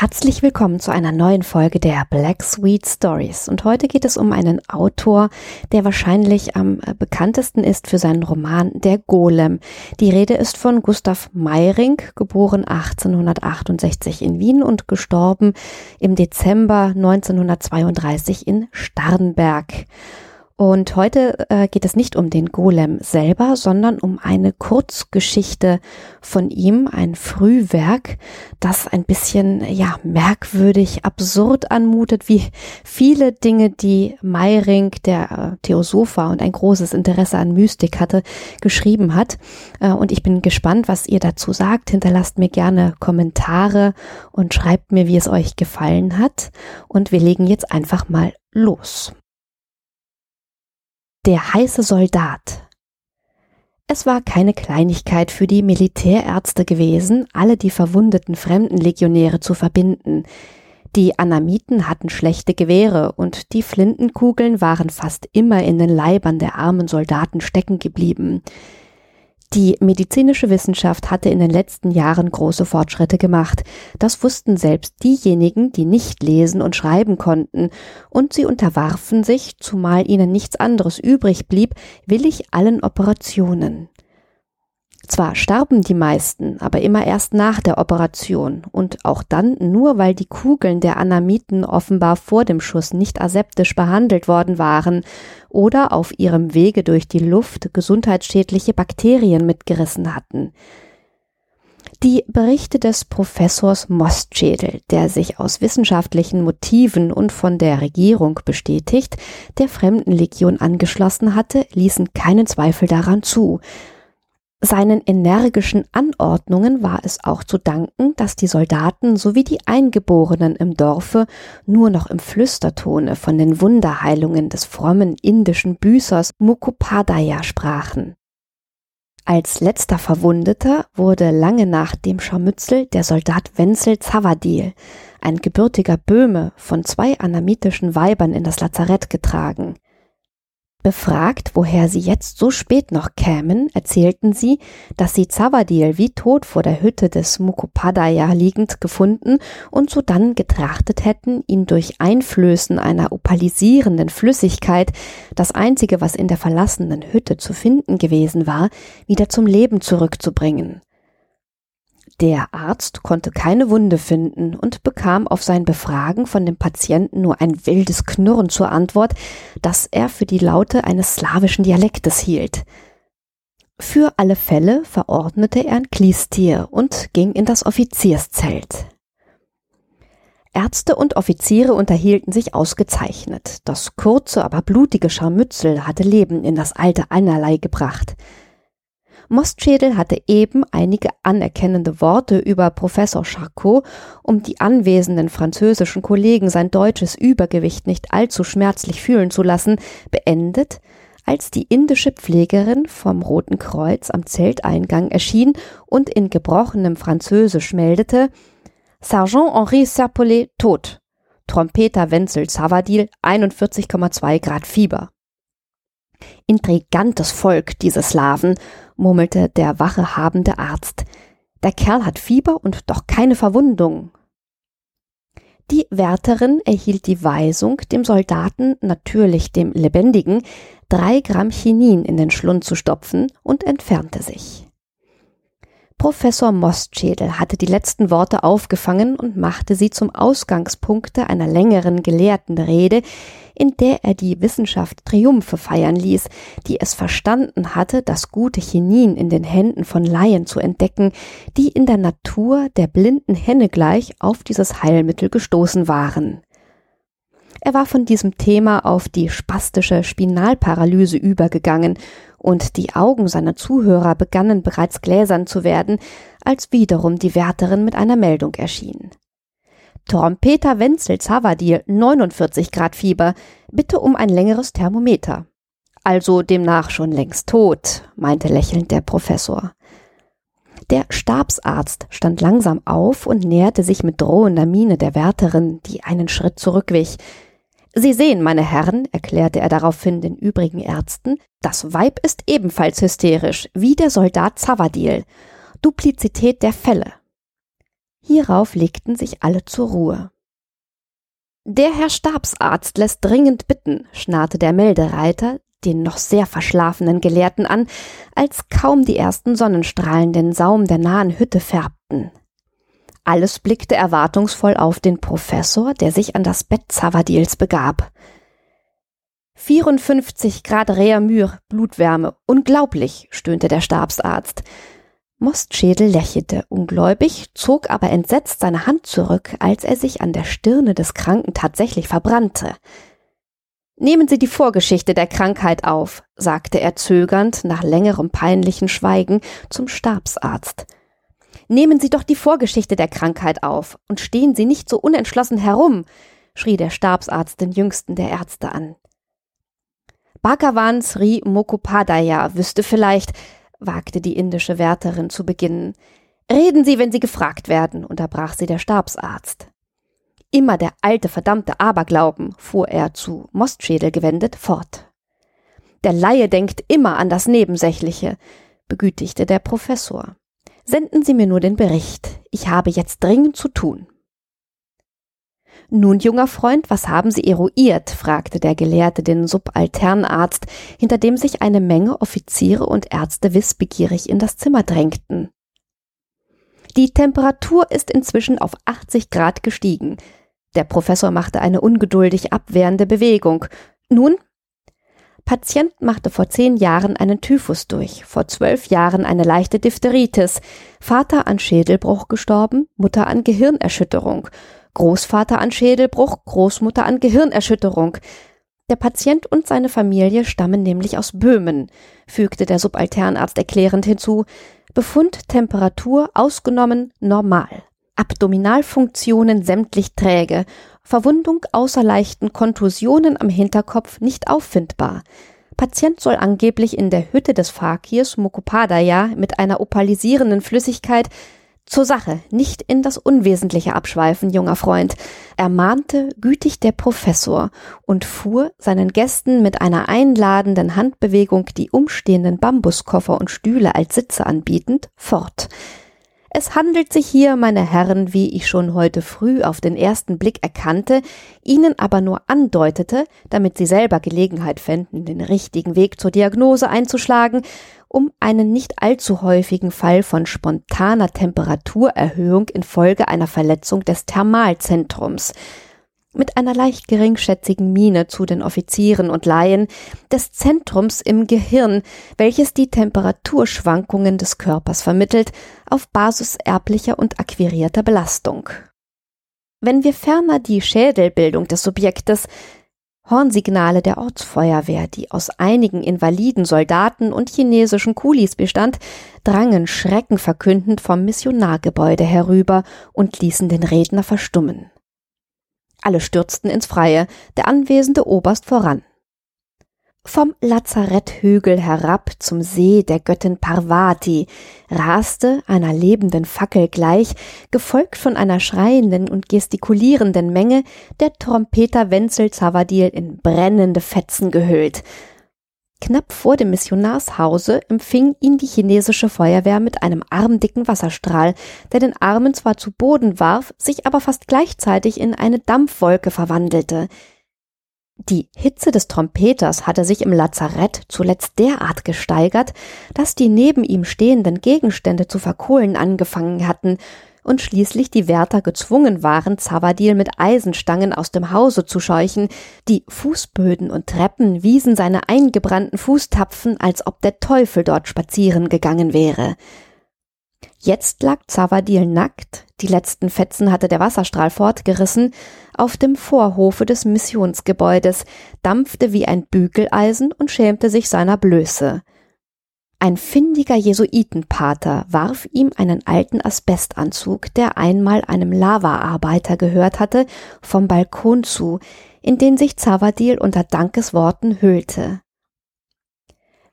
Herzlich willkommen zu einer neuen Folge der Black Sweet Stories. Und heute geht es um einen Autor, der wahrscheinlich am äh, bekanntesten ist für seinen Roman Der Golem. Die Rede ist von Gustav Meiring, geboren 1868 in Wien und gestorben im Dezember 1932 in Starnberg. Und heute äh, geht es nicht um den Golem selber, sondern um eine Kurzgeschichte von ihm, ein Frühwerk, das ein bisschen, ja, merkwürdig, absurd anmutet, wie viele Dinge, die Meiring, der äh, Theosoph war und ein großes Interesse an Mystik hatte, geschrieben hat. Äh, und ich bin gespannt, was ihr dazu sagt. Hinterlasst mir gerne Kommentare und schreibt mir, wie es euch gefallen hat. Und wir legen jetzt einfach mal los. Der heiße Soldat. Es war keine Kleinigkeit für die Militärärzte gewesen, alle die verwundeten Fremdenlegionäre zu verbinden. Die Anamiten hatten schlechte Gewehre und die Flintenkugeln waren fast immer in den Leibern der armen Soldaten stecken geblieben. Die medizinische Wissenschaft hatte in den letzten Jahren große Fortschritte gemacht. Das wussten selbst diejenigen, die nicht lesen und schreiben konnten, und sie unterwarfen sich, zumal ihnen nichts anderes übrig blieb, willig allen Operationen. Zwar starben die meisten, aber immer erst nach der Operation und auch dann nur, weil die Kugeln der Anamiten offenbar vor dem Schuss nicht aseptisch behandelt worden waren oder auf ihrem Wege durch die Luft gesundheitsschädliche Bakterien mitgerissen hatten. Die Berichte des Professors Mostschädel, der sich aus wissenschaftlichen Motiven und von der Regierung bestätigt, der Fremdenlegion angeschlossen hatte, ließen keinen Zweifel daran zu, seinen energischen Anordnungen war es auch zu danken, dass die Soldaten sowie die Eingeborenen im Dorfe nur noch im Flüstertone von den Wunderheilungen des frommen indischen Büßers Mukhopadaya sprachen. Als letzter Verwundeter wurde lange nach dem Scharmützel der Soldat Wenzel Zavadil, ein gebürtiger Böhme, von zwei anamitischen Weibern in das Lazarett getragen. Befragt, woher sie jetzt so spät noch kämen, erzählten sie, dass sie Zavadil wie tot vor der Hütte des Mukhopadaya liegend gefunden und sodann getrachtet hätten, ihn durch Einflößen einer opalisierenden Flüssigkeit, das einzige, was in der verlassenen Hütte zu finden gewesen war, wieder zum Leben zurückzubringen. Der Arzt konnte keine Wunde finden und bekam auf sein Befragen von dem Patienten nur ein wildes Knurren zur Antwort, das er für die Laute eines slawischen Dialektes hielt. Für alle Fälle verordnete er ein Kliestier und ging in das Offizierszelt. Ärzte und Offiziere unterhielten sich ausgezeichnet. Das kurze, aber blutige Scharmützel hatte Leben in das alte Einerlei gebracht. Mostschädel hatte eben einige anerkennende Worte über Professor Charcot, um die anwesenden französischen Kollegen sein deutsches Übergewicht nicht allzu schmerzlich fühlen zu lassen, beendet, als die indische Pflegerin vom Roten Kreuz am Zelteingang erschien und in gebrochenem Französisch meldete, Sergeant Henri Serpollet tot. Trompeter Wenzel Zavadil 41,2 Grad Fieber. Intrigantes Volk, diese Slawen, murmelte der wachehabende Arzt. Der Kerl hat Fieber und doch keine Verwundung. Die Wärterin erhielt die Weisung, dem Soldaten, natürlich dem Lebendigen, drei Gramm Chinin in den Schlund zu stopfen und entfernte sich. Professor Mostschädel hatte die letzten Worte aufgefangen und machte sie zum Ausgangspunkte einer längeren gelehrten Rede, in der er die Wissenschaft Triumphe feiern ließ, die es verstanden hatte, das gute Chinin in den Händen von Laien zu entdecken, die in der Natur der blinden Henne gleich auf dieses Heilmittel gestoßen waren. Er war von diesem Thema auf die spastische Spinalparalyse übergegangen, und die Augen seiner Zuhörer begannen bereits gläsern zu werden, als wiederum die Wärterin mit einer Meldung erschien. Trompeter Wenzel Zavadil 49 Grad Fieber, bitte um ein längeres Thermometer. Also demnach schon längst tot, meinte lächelnd der Professor. Der Stabsarzt stand langsam auf und näherte sich mit drohender Miene der Wärterin, die einen Schritt zurückwich. Sie sehen, meine Herren, erklärte er daraufhin den übrigen Ärzten, das Weib ist ebenfalls hysterisch, wie der Soldat Zavadil. Duplizität der Fälle. Hierauf legten sich alle zur Ruhe. Der Herr Stabsarzt lässt dringend bitten, schnarrte der Meldereiter den noch sehr verschlafenen Gelehrten an, als kaum die ersten Sonnenstrahlen den Saum der nahen Hütte färbten. Alles blickte erwartungsvoll auf den Professor, der sich an das Bett Zavadils begab. 54 Grad Reamur, Blutwärme, unglaublich, stöhnte der Stabsarzt. Mostschädel lächelte ungläubig, zog aber entsetzt seine Hand zurück, als er sich an der Stirne des Kranken tatsächlich verbrannte. Nehmen Sie die Vorgeschichte der Krankheit auf, sagte er zögernd nach längerem peinlichen Schweigen zum Stabsarzt. Nehmen Sie doch die Vorgeschichte der Krankheit auf und stehen Sie nicht so unentschlossen herum, schrie der Stabsarzt den jüngsten der Ärzte an. Bhagavan Sri Mokopadaya wüsste vielleicht, wagte die indische Wärterin zu beginnen. Reden Sie, wenn Sie gefragt werden, unterbrach sie der Stabsarzt. Immer der alte verdammte Aberglauben, fuhr er zu Mostschädel gewendet fort. Der Laie denkt immer an das Nebensächliche, begütigte der Professor. Senden Sie mir nur den Bericht. Ich habe jetzt dringend zu tun. Nun, junger Freund, was haben Sie eruiert? fragte der Gelehrte den Subalternarzt, hinter dem sich eine Menge Offiziere und Ärzte wissbegierig in das Zimmer drängten. Die Temperatur ist inzwischen auf 80 Grad gestiegen. Der Professor machte eine ungeduldig abwehrende Bewegung. Nun? Patient machte vor zehn Jahren einen Typhus durch, vor zwölf Jahren eine leichte Diphtheritis, Vater an Schädelbruch gestorben, Mutter an Gehirnerschütterung. Großvater an Schädelbruch, Großmutter an Gehirnerschütterung. Der Patient und seine Familie stammen nämlich aus Böhmen, fügte der Subalternarzt erklärend hinzu. Befund Temperatur ausgenommen normal. Abdominalfunktionen sämtlich träge, Verwundung außer leichten Kontusionen am Hinterkopf nicht auffindbar. Patient soll angeblich in der Hütte des Fakirs Mukopadaya mit einer opalisierenden Flüssigkeit zur Sache, nicht in das Unwesentliche abschweifen, junger Freund, ermahnte gütig der Professor und fuhr seinen Gästen mit einer einladenden Handbewegung die umstehenden Bambuskoffer und Stühle als Sitze anbietend fort. Es handelt sich hier, meine Herren, wie ich schon heute früh auf den ersten Blick erkannte, Ihnen aber nur andeutete, damit Sie selber Gelegenheit fänden, den richtigen Weg zur Diagnose einzuschlagen, um einen nicht allzu häufigen Fall von spontaner Temperaturerhöhung infolge einer Verletzung des Thermalzentrums, mit einer leicht geringschätzigen Miene zu den Offizieren und Laien des Zentrums im Gehirn, welches die Temperaturschwankungen des Körpers vermittelt, auf Basis erblicher und akquirierter Belastung. Wenn wir ferner die Schädelbildung des Subjektes, Hornsignale der Ortsfeuerwehr, die aus einigen invaliden Soldaten und chinesischen Kulis bestand, drangen schreckenverkündend vom Missionargebäude herüber und ließen den Redner verstummen. Alle stürzten ins Freie, der anwesende Oberst voran. Vom Lazaretthügel herab zum See der Göttin Parvati raste, einer lebenden Fackel gleich, gefolgt von einer schreienden und gestikulierenden Menge, der Trompeter Wenzel Zavadil in brennende Fetzen gehüllt, Knapp vor dem Missionarshause empfing ihn die chinesische Feuerwehr mit einem armdicken Wasserstrahl, der den Armen zwar zu Boden warf, sich aber fast gleichzeitig in eine Dampfwolke verwandelte. Die Hitze des Trompeters hatte sich im Lazarett zuletzt derart gesteigert, dass die neben ihm stehenden Gegenstände zu verkohlen angefangen hatten, und schließlich die Wärter gezwungen waren, Zavadil mit Eisenstangen aus dem Hause zu scheuchen. Die Fußböden und Treppen wiesen seine eingebrannten Fußtapfen, als ob der Teufel dort spazieren gegangen wäre. Jetzt lag Zavadil nackt, die letzten Fetzen hatte der Wasserstrahl fortgerissen, auf dem Vorhofe des Missionsgebäudes, dampfte wie ein Bügeleisen und schämte sich seiner Blöße. Ein findiger Jesuitenpater warf ihm einen alten Asbestanzug, der einmal einem Lavaarbeiter gehört hatte, vom Balkon zu, in den sich Zavadil unter Dankesworten hüllte.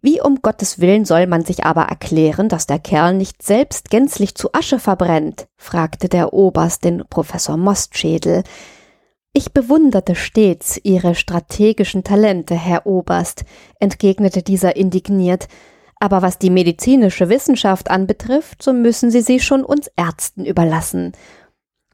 Wie um Gottes Willen soll man sich aber erklären, dass der Kerl nicht selbst gänzlich zu Asche verbrennt? fragte der Oberst den Professor Mostschädel. Ich bewunderte stets Ihre strategischen Talente, Herr Oberst, entgegnete dieser indigniert, Aber was die medizinische Wissenschaft anbetrifft, so müssen Sie sie schon uns Ärzten überlassen.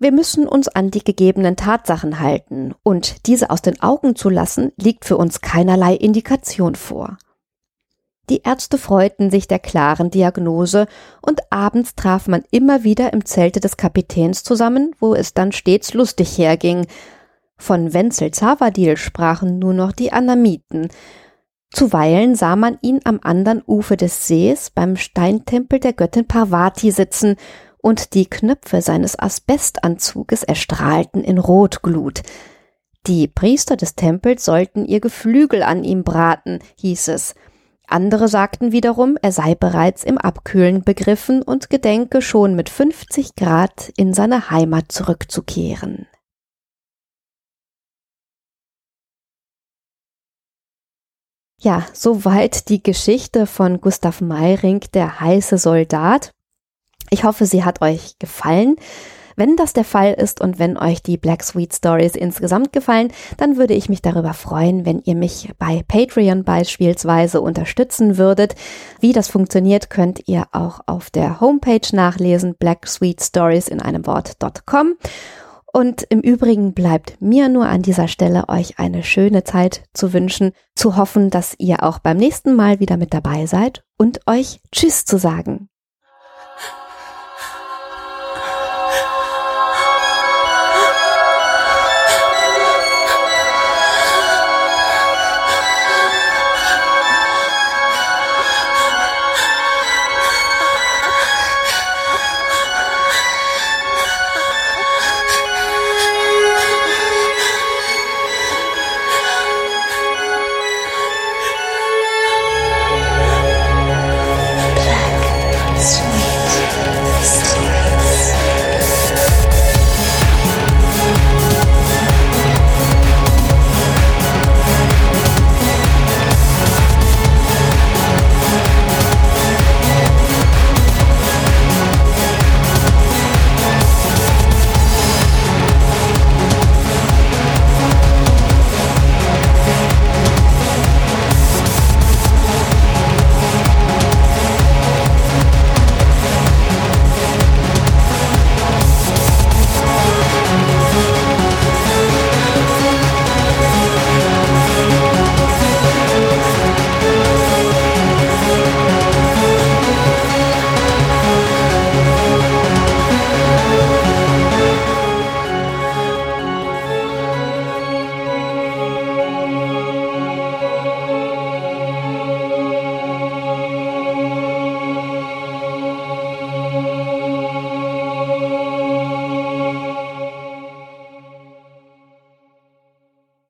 Wir müssen uns an die gegebenen Tatsachen halten, und diese aus den Augen zu lassen, liegt für uns keinerlei Indikation vor. Die Ärzte freuten sich der klaren Diagnose, und abends traf man immer wieder im Zelte des Kapitäns zusammen, wo es dann stets lustig herging. Von Wenzel Zavadil sprachen nur noch die Anamiten. Zuweilen sah man ihn am anderen Ufer des Sees beim Steintempel der Göttin Parvati sitzen und die Knöpfe seines Asbestanzuges erstrahlten in Rotglut. Die Priester des Tempels sollten ihr Geflügel an ihm braten, hieß es. Andere sagten wiederum, er sei bereits im Abkühlen begriffen und gedenke schon mit 50 Grad in seine Heimat zurückzukehren. Ja, soweit die Geschichte von Gustav Meiring, der heiße Soldat. Ich hoffe, sie hat euch gefallen. Wenn das der Fall ist und wenn euch die Black Sweet Stories insgesamt gefallen, dann würde ich mich darüber freuen, wenn ihr mich bei Patreon beispielsweise unterstützen würdet. Wie das funktioniert, könnt ihr auch auf der Homepage nachlesen, blacksweetstories in einem Wort.com. Und im Übrigen bleibt mir nur an dieser Stelle euch eine schöne Zeit zu wünschen, zu hoffen, dass ihr auch beim nächsten Mal wieder mit dabei seid und euch Tschüss zu sagen.